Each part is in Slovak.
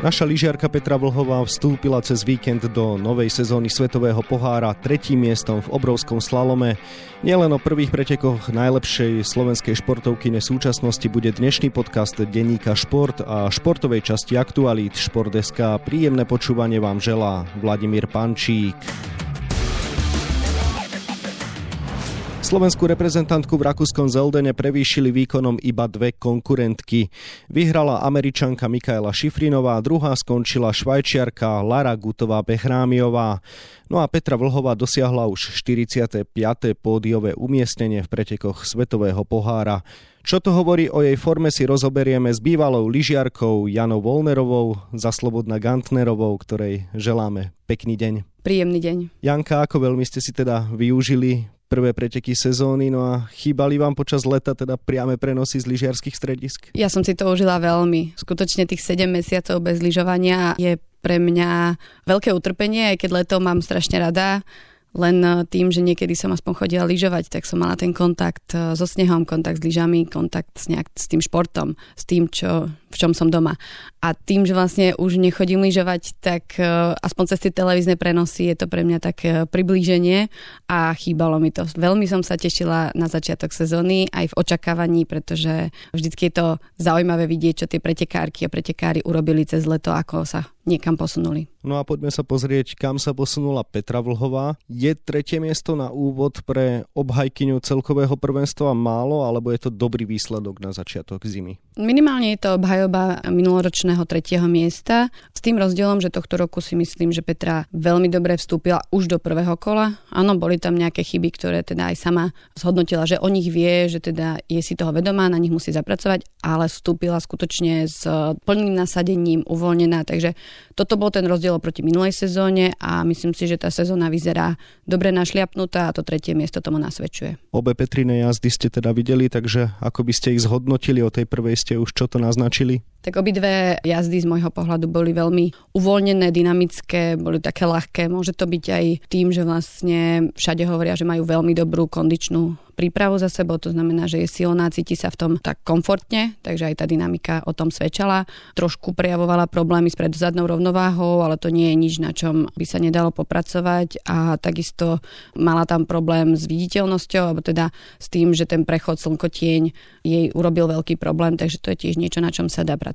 Naša lyžiarka Petra Vlhová vstúpila cez víkend do novej sezóny Svetového pohára tretím miestom v obrovskom slalome. Nielen o prvých pretekoch najlepšej slovenskej športovkyne súčasnosti bude dnešný podcast denníka Šport a športovej časti Aktualít Šport.sk. Príjemné počúvanie vám želá Vladimír Pančík. Slovenskú reprezentantku v rakúskom Zeldene prevýšili výkonom iba dve konkurentky. Vyhrala američanka Mikaela Šifrinová, druhá skončila švajčiarka Lara Gutová Behrámiová. No a Petra Vlhová dosiahla už 45. pódiové umiestnenie v pretekoch Svetového pohára. Čo to hovorí o jej forme si rozoberieme s bývalou lyžiarkou Janou Volnerovou za Slobodna Gantnerovou, ktorej želáme pekný deň. Príjemný deň. Janka, ako veľmi ste si teda využili prvé preteky sezóny, no a chýbali vám počas leta teda priame prenosy z lyžiarských stredisk? Ja som si to užila veľmi. Skutočne tých 7 mesiacov bez lyžovania je pre mňa veľké utrpenie, aj keď leto mám strašne rada len eh, tým, že niekedy som aspoň chodila lyžovať, tak som mala ten kontakt eh, so snehom, kontakt s lyžami, kontakt s, nejak, s tým športom, s tým, čo, v čom som doma. A tým, že vlastne už nechodím lyžovať, tak uh, aspoň cez tie televízne prenosy je to pre mňa tak priblíženie a chýbalo mi to. Veľmi som sa tešila na začiatok sezóny, aj v očakávaní, pretože vždycky je to zaujímavé vidieť, čo tie pretekárky a pretekári urobili cez leto, ako sa niekam posunuli. No a poďme sa pozrieť, kam sa posunula Petra Vlhová. Je tretie miesto na úvod pre obhajkyňu celkového prvenstva málo, alebo je to dobrý výsledok na začiatok zimy? Minimálne je to obhajoba minuloročného tretieho miesta. S tým rozdielom, že tohto roku si myslím, že Petra veľmi dobre vstúpila už do prvého kola. Áno, boli tam nejaké chyby, ktoré teda aj sama zhodnotila, že o nich vie, že teda je si toho vedomá, na nich musí zapracovať, ale vstúpila skutočne s plným nasadením, uvoľnená. Takže toto bol ten rozdiel oproti minulej sezóne a myslím si, že tá sezóna vyzerá dobre našliapnutá a to tretie miesto tomu nasvedčuje. Obe Petrine jazdy ste teda videli, takže ako by ste ich zhodnotili, o tej prvej ste už čo to naznačili? Tak obidve jazdy z môjho pohľadu boli veľmi uvoľnené, dynamické, boli také ľahké. Môže to byť aj tým, že vlastne všade hovoria, že majú veľmi dobrú kondičnú prípravu za sebou, to znamená, že je silná, cíti sa v tom tak komfortne, takže aj tá dynamika o tom svedčala. Trošku prejavovala problémy s predzadnou rovnováhou, ale to nie je nič, na čom by sa nedalo popracovať a takisto mala tam problém s viditeľnosťou, alebo teda s tým, že ten prechod slnkotieň jej urobil veľký problém, takže to je tiež niečo, na čom sa dá pracovať.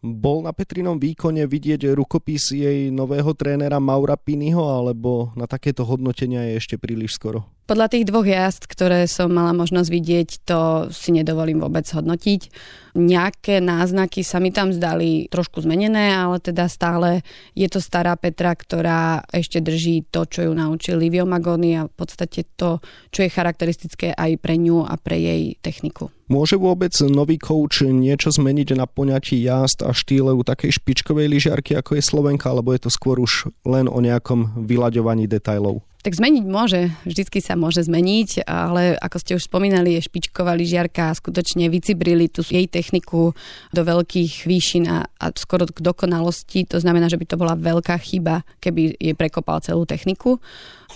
Bol na Petrinom výkone vidieť rukopis jej nového trénera Maura Piniho, alebo na takéto hodnotenia je ešte príliš skoro? Podľa tých dvoch jazd, ktoré som mala možnosť vidieť, to si nedovolím vôbec hodnotiť. Nejaké náznaky sa mi tam zdali trošku zmenené, ale teda stále je to stará Petra, ktorá ešte drží to, čo ju naučil Livio Magoni a v podstate to, čo je charakteristické aj pre ňu a pre jej techniku. Môže vôbec nový coach niečo zmeniť na poňatí jazd a štýle u takej špičkovej lyžiarky, ako je Slovenka, alebo je to skôr už len o nejakom vyľaďovaní detajlov? Tak zmeniť môže, vždycky sa môže zmeniť, ale ako ste už spomínali, je špičková lyžiarka a skutočne vycibrili tú jej techniku do veľkých výšin a, a skoro k dokonalosti. To znamená, že by to bola veľká chyba, keby je prekopal celú techniku.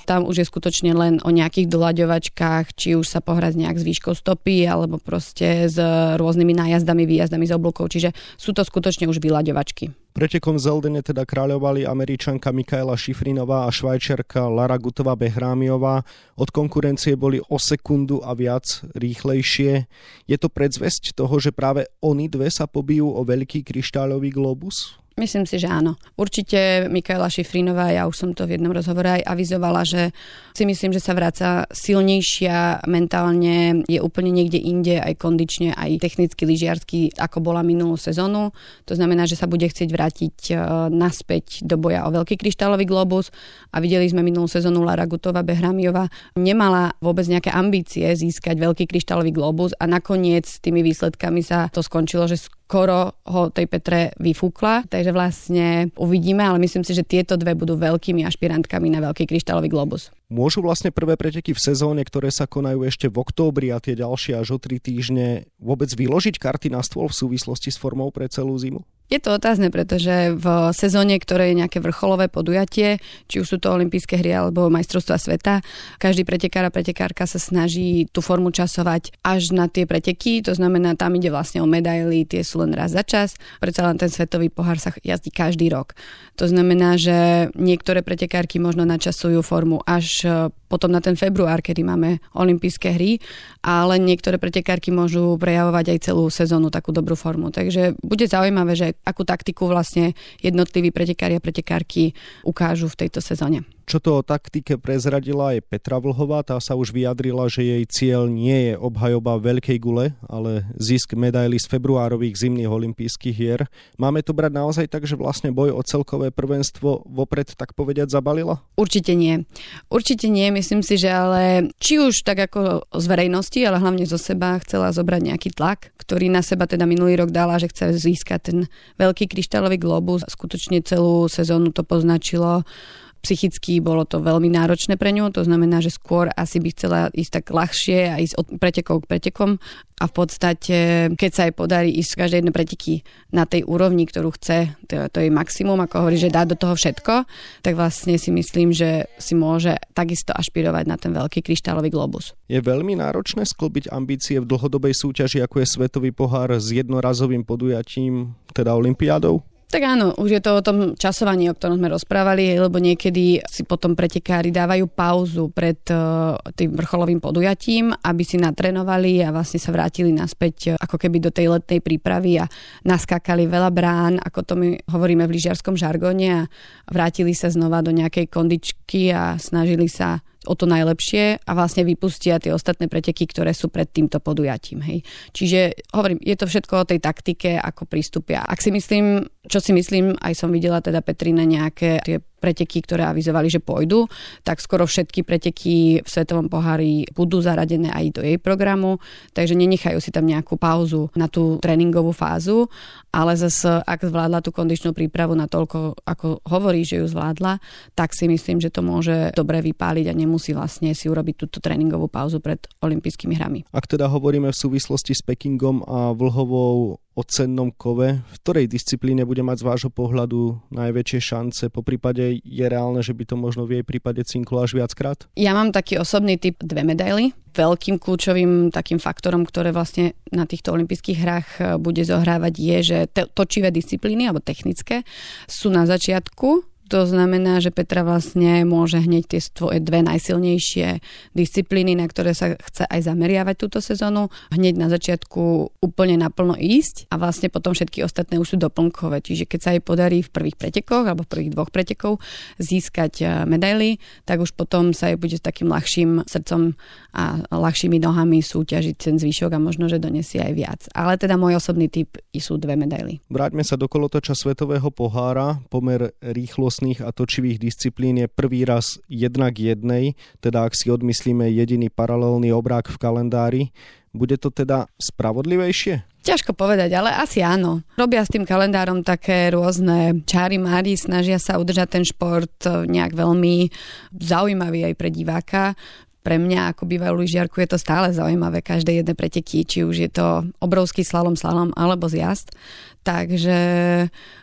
Tam už je skutočne len o nejakých doľaďovačkách, či už sa pohrať nejak s výškou stopy, alebo proste s rôznymi nájazdami, výjazdami z oblúkov. Čiže sú to skutočne už vyľaďovačky. Pretekom Zeldene teda kráľovali američanka Mikaela Šifrinová a švajčerka Lara Gutová Behrámiová. Od konkurencie boli o sekundu a viac rýchlejšie. Je to predzvesť toho, že práve oni dve sa pobijú o veľký kryštáľový globus? Myslím si, že áno. Určite Mikaela Šifrinová, ja už som to v jednom rozhovore aj avizovala, že si myslím, že sa vráca silnejšia mentálne, je úplne niekde inde, aj kondične, aj technicky lyžiarsky, ako bola minulú sezónu. To znamená, že sa bude chcieť vrátiť e, naspäť do boja o veľký kryštálový globus a videli sme minulú sezónu Lara Gutová Behramiová nemala vôbec nejaké ambície získať veľký kryštálový globus a nakoniec tými výsledkami sa to skončilo, že skoro ho tej Petre vyfúkla, takže vlastne uvidíme, ale myslím si, že tieto dve budú veľkými ašpirantkami na veľký kryštálový globus. Môžu vlastne prvé preteky v sezóne, ktoré sa konajú ešte v októbri a tie ďalšie až o tri týždne, vôbec vyložiť karty na stôl v súvislosti s formou pre celú zimu? Je to otázne, pretože v sezóne, ktoré je nejaké vrcholové podujatie, či už sú to olympijské hry alebo majstrovstvá sveta, každý pretekár a pretekárka sa snaží tú formu časovať až na tie preteky, to znamená, tam ide vlastne o medaily, tie sú len raz za čas, predsa len ten svetový pohár sa jazdí každý rok. To znamená, že niektoré pretekárky možno načasujú formu až potom na ten február, kedy máme olympijské hry, ale niektoré pretekárky môžu prejavovať aj celú sezónu takú dobrú formu. Takže bude zaujímavé, že akú taktiku vlastne jednotliví pretekári a pretekárky ukážu v tejto sezóne. Čo to o taktike prezradila aj Petra Vlhová, tá sa už vyjadrila, že jej cieľ nie je obhajoba veľkej gule, ale zisk medaily z februárových zimných olympijských hier. Máme to brať naozaj tak, že vlastne boj o celkové prvenstvo vopred tak povediať zabalila? Určite nie. Určite nie, myslím si, že ale či už tak ako z verejnosti, ale hlavne zo seba chcela zobrať nejaký tlak, ktorý na seba teda minulý rok dala, že chce získať ten veľký kryštálový globus. Skutočne celú sezónu to poznačilo psychicky bolo to veľmi náročné pre ňu, to znamená, že skôr asi by chcela ísť tak ľahšie a ísť od pretekov k pretekom a v podstate, keď sa jej podarí ísť každej jednej preteky na tej úrovni, ktorú chce, to, to je maximum, ako hovorí, že dá do toho všetko, tak vlastne si myslím, že si môže takisto ašpirovať na ten veľký kryštálový globus. Je veľmi náročné sklbiť ambície v dlhodobej súťaži, ako je Svetový pohár s jednorazovým podujatím, teda Olympiádou? Tak áno, už je to o tom časovaní, o ktorom sme rozprávali, lebo niekedy si potom pretekári dávajú pauzu pred uh, tým vrcholovým podujatím, aby si natrenovali a vlastne sa vrátili naspäť uh, ako keby do tej letnej prípravy a naskákali veľa brán, ako to my hovoríme v lyžiarskom žargone a vrátili sa znova do nejakej kondičky a snažili sa o to najlepšie a vlastne vypustia tie ostatné preteky, ktoré sú pred týmto podujatím. Hej. Čiže hovorím, je to všetko o tej taktike, ako prístupia. Ak si myslím, čo si myslím, aj som videla teda Petrina nejaké tie preteky, ktoré avizovali, že pôjdu, tak skoro všetky preteky v Svetovom pohári budú zaradené aj do jej programu, takže nenechajú si tam nejakú pauzu na tú tréningovú fázu, ale zase ak zvládla tú kondičnú prípravu na toľko, ako hovorí, že ju zvládla, tak si myslím, že to môže dobre vypáliť a nemusí vlastne si urobiť túto tréningovú pauzu pred olympijskými hrami. Ak teda hovoríme v súvislosti s Pekingom a Vlhovou o cennom kove, v ktorej disciplíne bude mať z vášho pohľadu najväčšie šance? Po prípade je reálne, že by to možno v jej prípade cinklo až viackrát? Ja mám taký osobný typ dve medaily. Veľkým kľúčovým takým faktorom, ktoré vlastne na týchto olympijských hrách e, bude zohrávať je, že točivé disciplíny alebo technické sú na začiatku to znamená, že Petra vlastne môže hneď tie svoje dve najsilnejšie disciplíny, na ktoré sa chce aj zameriavať túto sezónu, hneď na začiatku úplne naplno ísť a vlastne potom všetky ostatné už sú doplnkové. Čiže keď sa jej podarí v prvých pretekoch alebo v prvých dvoch pretekov získať eh, medaily, tak už potom sa jej bude s takým ľahším srdcom a ľahšími nohami súťažiť ten zvýšok a možno, že donesie aj viac. Ale teda môj osobný typ sú dve medaily. Vráťme sa do kolotoča Svetového pohára. Pomer rýchlo rýchlostných a točivých disciplín je prvý raz jednak jednej, teda ak si odmyslíme jediný paralelný obrák v kalendári. Bude to teda spravodlivejšie? Ťažko povedať, ale asi áno. Robia s tým kalendárom také rôzne čáry mári, snažia sa udržať ten šport nejak veľmi zaujímavý aj pre diváka pre mňa ako bývalú lyžiarku je to stále zaujímavé, každé jedné preteky, či už je to obrovský slalom, slalom alebo zjazd. Takže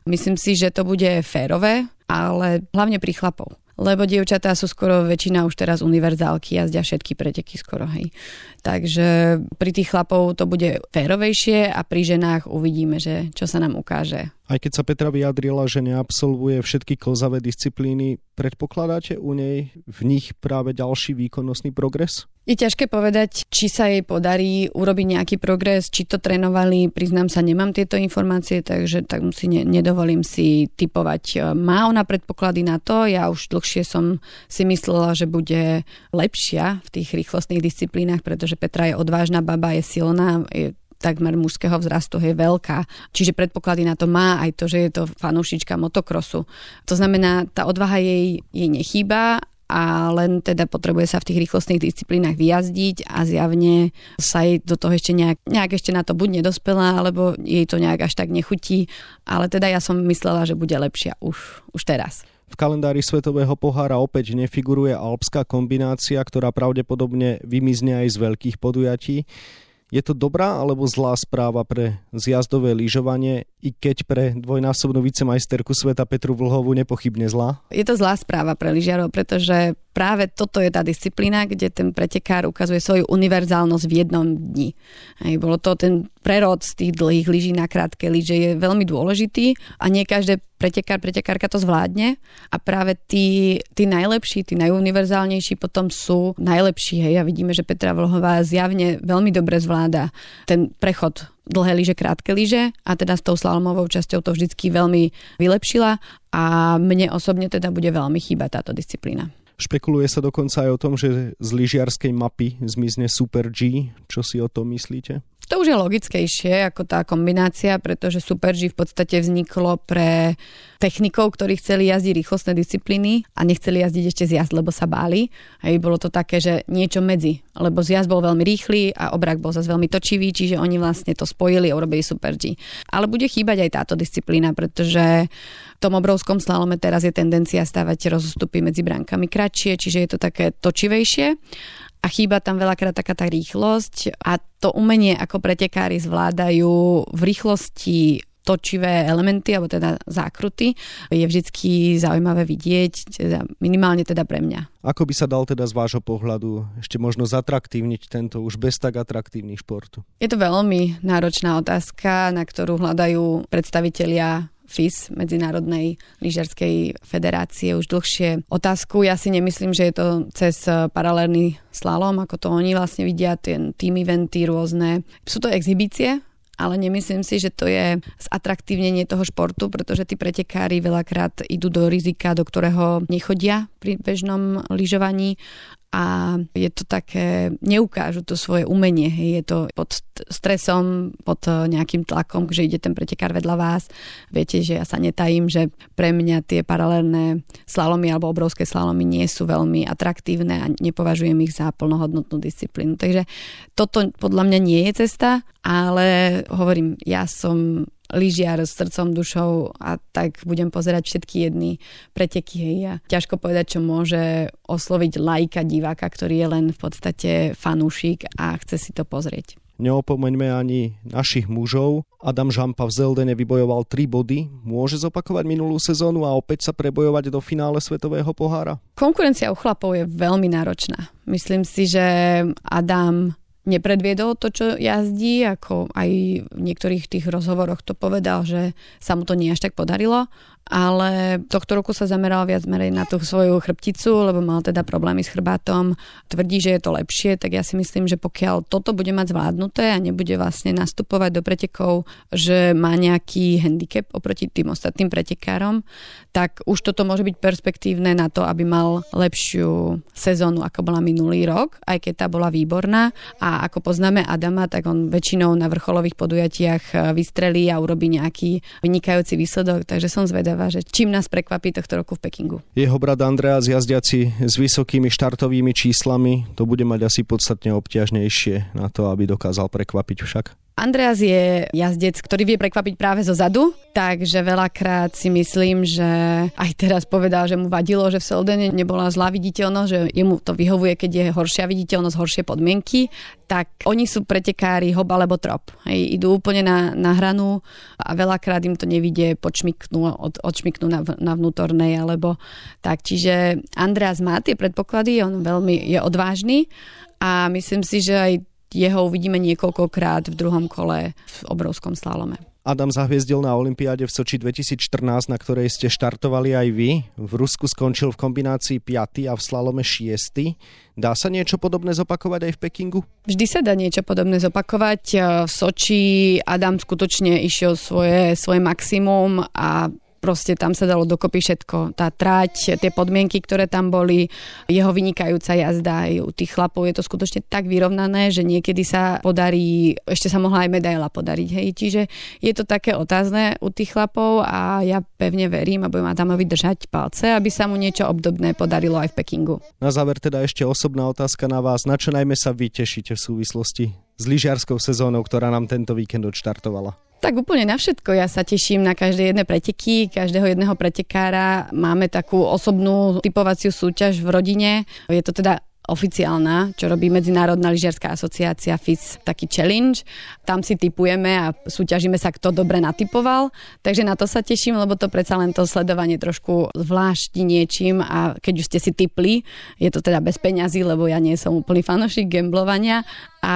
myslím si, že to bude férové, ale hlavne pri chlapov lebo dievčatá sú skoro väčšina už teraz univerzálky, jazdia všetky preteky skoro, hej. Takže pri tých chlapov to bude férovejšie a pri ženách uvidíme, že čo sa nám ukáže. Aj keď sa Petra vyjadrila, že neabsolvuje všetky klzavé disciplíny, predpokladáte u nej v nich práve ďalší výkonnostný progres? Je ťažké povedať, či sa jej podarí urobiť nejaký progres, či to trénovali. Priznám sa, nemám tieto informácie, takže tak si ne, nedovolím si typovať. Má ona predpoklady na to? Ja už dlhšie som si myslela, že bude lepšia v tých rýchlostných disciplínach, pretože Petra je odvážna baba, je silná, je takmer mužského vzrastu je veľká. Čiže predpoklady na to má aj to, že je to fanúšička motokrosu. To znamená, tá odvaha jej, jej nechýba a len teda potrebuje sa v tých rýchlostných disciplínach vyjazdiť a zjavne sa jej do toho ešte nejak, nejak ešte na to buď nedospela, alebo jej to nejak až tak nechutí, ale teda ja som myslela, že bude lepšia už, už teraz. V kalendári Svetového pohára opäť nefiguruje alpská kombinácia, ktorá pravdepodobne vymizne aj z veľkých podujatí. Je to dobrá alebo zlá správa pre zjazdové lyžovanie, i keď pre dvojnásobnú vicemajsterku sveta Petru Vlhovu nepochybne zlá? Je to zlá správa pre lyžiarov, pretože práve toto je tá disciplína, kde ten pretekár ukazuje svoju univerzálnosť v jednom dni. Hej, bolo to ten prerod z tých dlhých lyží na krátke lyže je veľmi dôležitý a nie každé pretekár, pretekárka to zvládne a práve tí, tí najlepší, tí najuniverzálnejší potom sú najlepší. Hej. A vidíme, že Petra Vlhová zjavne veľmi dobre zvláda ten prechod dlhé lyže, krátke lyže a teda s tou slalomovou časťou to vždycky veľmi vylepšila a mne osobne teda bude veľmi chýbať táto disciplína. Špekuluje sa dokonca aj o tom, že z lyžiarskej mapy zmizne Super G. Čo si o tom myslíte? To už je logickejšie ako tá kombinácia, pretože Super G v podstate vzniklo pre technikov, ktorí chceli jazdiť rýchlostné disciplíny a nechceli jazdiť ešte zjazd, lebo sa báli. Hej, bolo to také, že niečo medzi, lebo zjazd bol veľmi rýchly a obrak bol zase veľmi točivý, čiže oni vlastne to spojili a urobili Super G. Ale bude chýbať aj táto disciplína, pretože v tom obrovskom slalome teraz je tendencia stavať rozstupy medzi bránkami kratšie, čiže je to také točivejšie a chýba tam veľakrát taká tá rýchlosť a to umenie, ako pretekári zvládajú v rýchlosti točivé elementy, alebo teda zákruty, je vždycky zaujímavé vidieť, teda minimálne teda pre mňa. Ako by sa dal teda z vášho pohľadu ešte možno zatraktívniť tento už bez tak atraktívny šport? Je to veľmi náročná otázka, na ktorú hľadajú predstavitelia FIS, Medzinárodnej lyžiarskej federácie, už dlhšie otázku. Ja si nemyslím, že je to cez paralelný slalom, ako to oni vlastne vidia, ten team eventy rôzne. Sú to exhibície, ale nemyslím si, že to je zatraktívnenie toho športu, pretože tí pretekári veľakrát idú do rizika, do ktorého nechodia pri bežnom lyžovaní a je to také, neukážu to svoje umenie, je to pod stresom, pod nejakým tlakom, že ide ten pretekár vedľa vás. Viete, že ja sa netajím, že pre mňa tie paralelné slalomy alebo obrovské slalomy nie sú veľmi atraktívne a nepovažujem ich za plnohodnotnú disciplínu. Takže toto podľa mňa nie je cesta, ale hovorím, ja som lyžiar s srdcom, dušou a tak budem pozerať všetky jedny preteky. Hej. A ťažko povedať, čo môže osloviť lajka diváka, ktorý je len v podstate fanúšik a chce si to pozrieť. Neopomeňme ani našich mužov. Adam Žampa v Zeldene vybojoval 3 body. Môže zopakovať minulú sezónu a opäť sa prebojovať do finále Svetového pohára? Konkurencia u chlapov je veľmi náročná. Myslím si, že Adam nepredviedol to, čo jazdí, ako aj v niektorých tých rozhovoroch to povedal, že sa mu to nie až tak podarilo ale tohto roku sa zameral viac merej na tú svoju chrbticu, lebo mal teda problémy s chrbátom. Tvrdí, že je to lepšie, tak ja si myslím, že pokiaľ toto bude mať zvládnuté a nebude vlastne nastupovať do pretekov, že má nejaký handicap oproti tým ostatným pretekárom, tak už toto môže byť perspektívne na to, aby mal lepšiu sezónu, ako bola minulý rok, aj keď tá bola výborná. A ako poznáme Adama, tak on väčšinou na vrcholových podujatiach vystrelí a urobí nejaký vynikajúci výsledok, takže som zvedavá zvedavá, že čím nás prekvapí tohto roku v Pekingu. Jeho brat Andreas jazdiaci s vysokými štartovými číslami, to bude mať asi podstatne obťažnejšie na to, aby dokázal prekvapiť však. Andreas je jazdec, ktorý vie prekvapiť práve zo zadu, takže veľakrát si myslím, že aj teraz povedal, že mu vadilo, že v Seldene nebola zlá viditeľnosť, že jemu to vyhovuje, keď je horšia viditeľnosť, horšie podmienky, tak oni sú pretekári hob alebo trop. Hej, idú úplne na, na hranu a veľakrát im to nevidie, počmiknú, od, odšmiknú na, na vnútornej alebo tak. Čiže Andreas má tie predpoklady, on veľmi je odvážny a myslím si, že aj jeho uvidíme niekoľkokrát v druhom kole v obrovskom slalome. Adam zahviezdil na Olympiáde v Soči 2014, na ktorej ste štartovali aj vy. V Rusku skončil v kombinácii 5. a v slalome 6. Dá sa niečo podobné zopakovať aj v Pekingu? Vždy sa dá niečo podobné zopakovať. V Soči Adam skutočne išiel svoje, svoje maximum a proste tam sa dalo dokopy všetko. Tá trať, tie podmienky, ktoré tam boli, jeho vynikajúca jazda. Aj u tých chlapov je to skutočne tak vyrovnané, že niekedy sa podarí, ešte sa mohla aj medaila podariť. Hej. Čiže je to také otázne u tých chlapov a ja pevne verím a budem Adamovi držať palce, aby sa mu niečo obdobné podarilo aj v Pekingu. Na záver teda ešte osobná otázka na vás. Na čo najmä sa vy tešíte v súvislosti s lyžiarskou sezónou, ktorá nám tento víkend odštartovala? Tak úplne na všetko. Ja sa teším na každé jedné preteky, každého jedného pretekára. Máme takú osobnú typovaciu súťaž v rodine. Je to teda oficiálna, čo robí Medzinárodná lyžiarská asociácia FIS, taký challenge. Tam si typujeme a súťažíme sa, kto dobre natypoval. Takže na to sa teším, lebo to predsa len to sledovanie trošku zvlášti niečím a keď už ste si typli, je to teda bez peňazí, lebo ja nie som úplný fanošik gamblovania a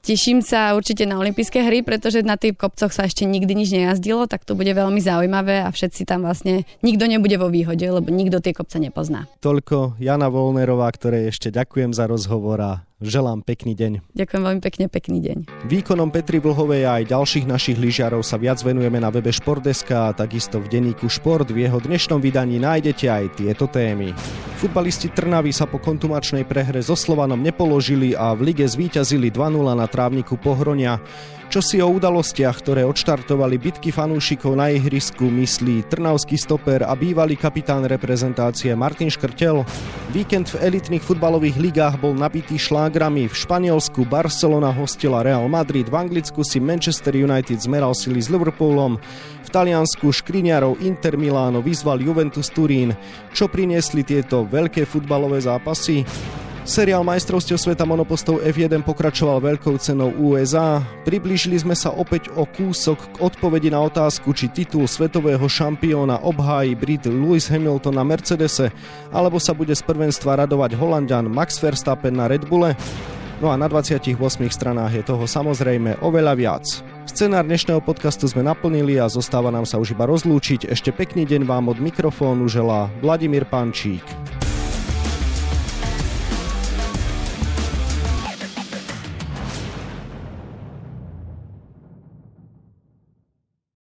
teším sa určite na olympijské hry, pretože na tých kopcoch sa ešte nikdy nič nejazdilo, tak to bude veľmi zaujímavé a všetci tam vlastne, nikto nebude vo výhode, lebo nikto tie kopce nepozná. Toľko Jana Volnerová, ktoré ešte ďakujem za rozhovor a Želám pekný deň. Ďakujem veľmi pekne, pekný deň. Výkonom Petri Vlhovej a aj ďalších našich lyžiarov sa viac venujeme na webe Športdeska a takisto v denníku Šport. V jeho dnešnom vydaní nájdete aj tieto témy. Futbalisti Trnavy sa po kontumačnej prehre so Slovanom nepoložili a v lige zvíťazili 2-0 na trávniku Pohronia. Čo si o udalostiach, ktoré odštartovali bitky fanúšikov na ihrisku, myslí trnavský stoper a bývalý kapitán reprezentácie Martin Škrtel. Víkend v elitných futbalových ligách bol nabitý šlágrami. V Španielsku Barcelona hostila Real Madrid, v Anglicku si Manchester United zmeral sily s Liverpoolom, v Taliansku škriňarov Inter Miláno vyzval Juventus Turín. Čo priniesli tieto veľké futbalové zápasy? Seriál majstrovstiev sveta monopostov F1 pokračoval veľkou cenou USA. Priblížili sme sa opäť o kúsok k odpovedi na otázku, či titul svetového šampióna obhájí Brit Lewis Hamilton na Mercedese, alebo sa bude z prvenstva radovať Holandian Max Verstappen na Red Bulle. No a na 28 stranách je toho samozrejme oveľa viac. Scenár dnešného podcastu sme naplnili a zostáva nám sa už iba rozlúčiť. Ešte pekný deň vám od mikrofónu želá Vladimír Pančík.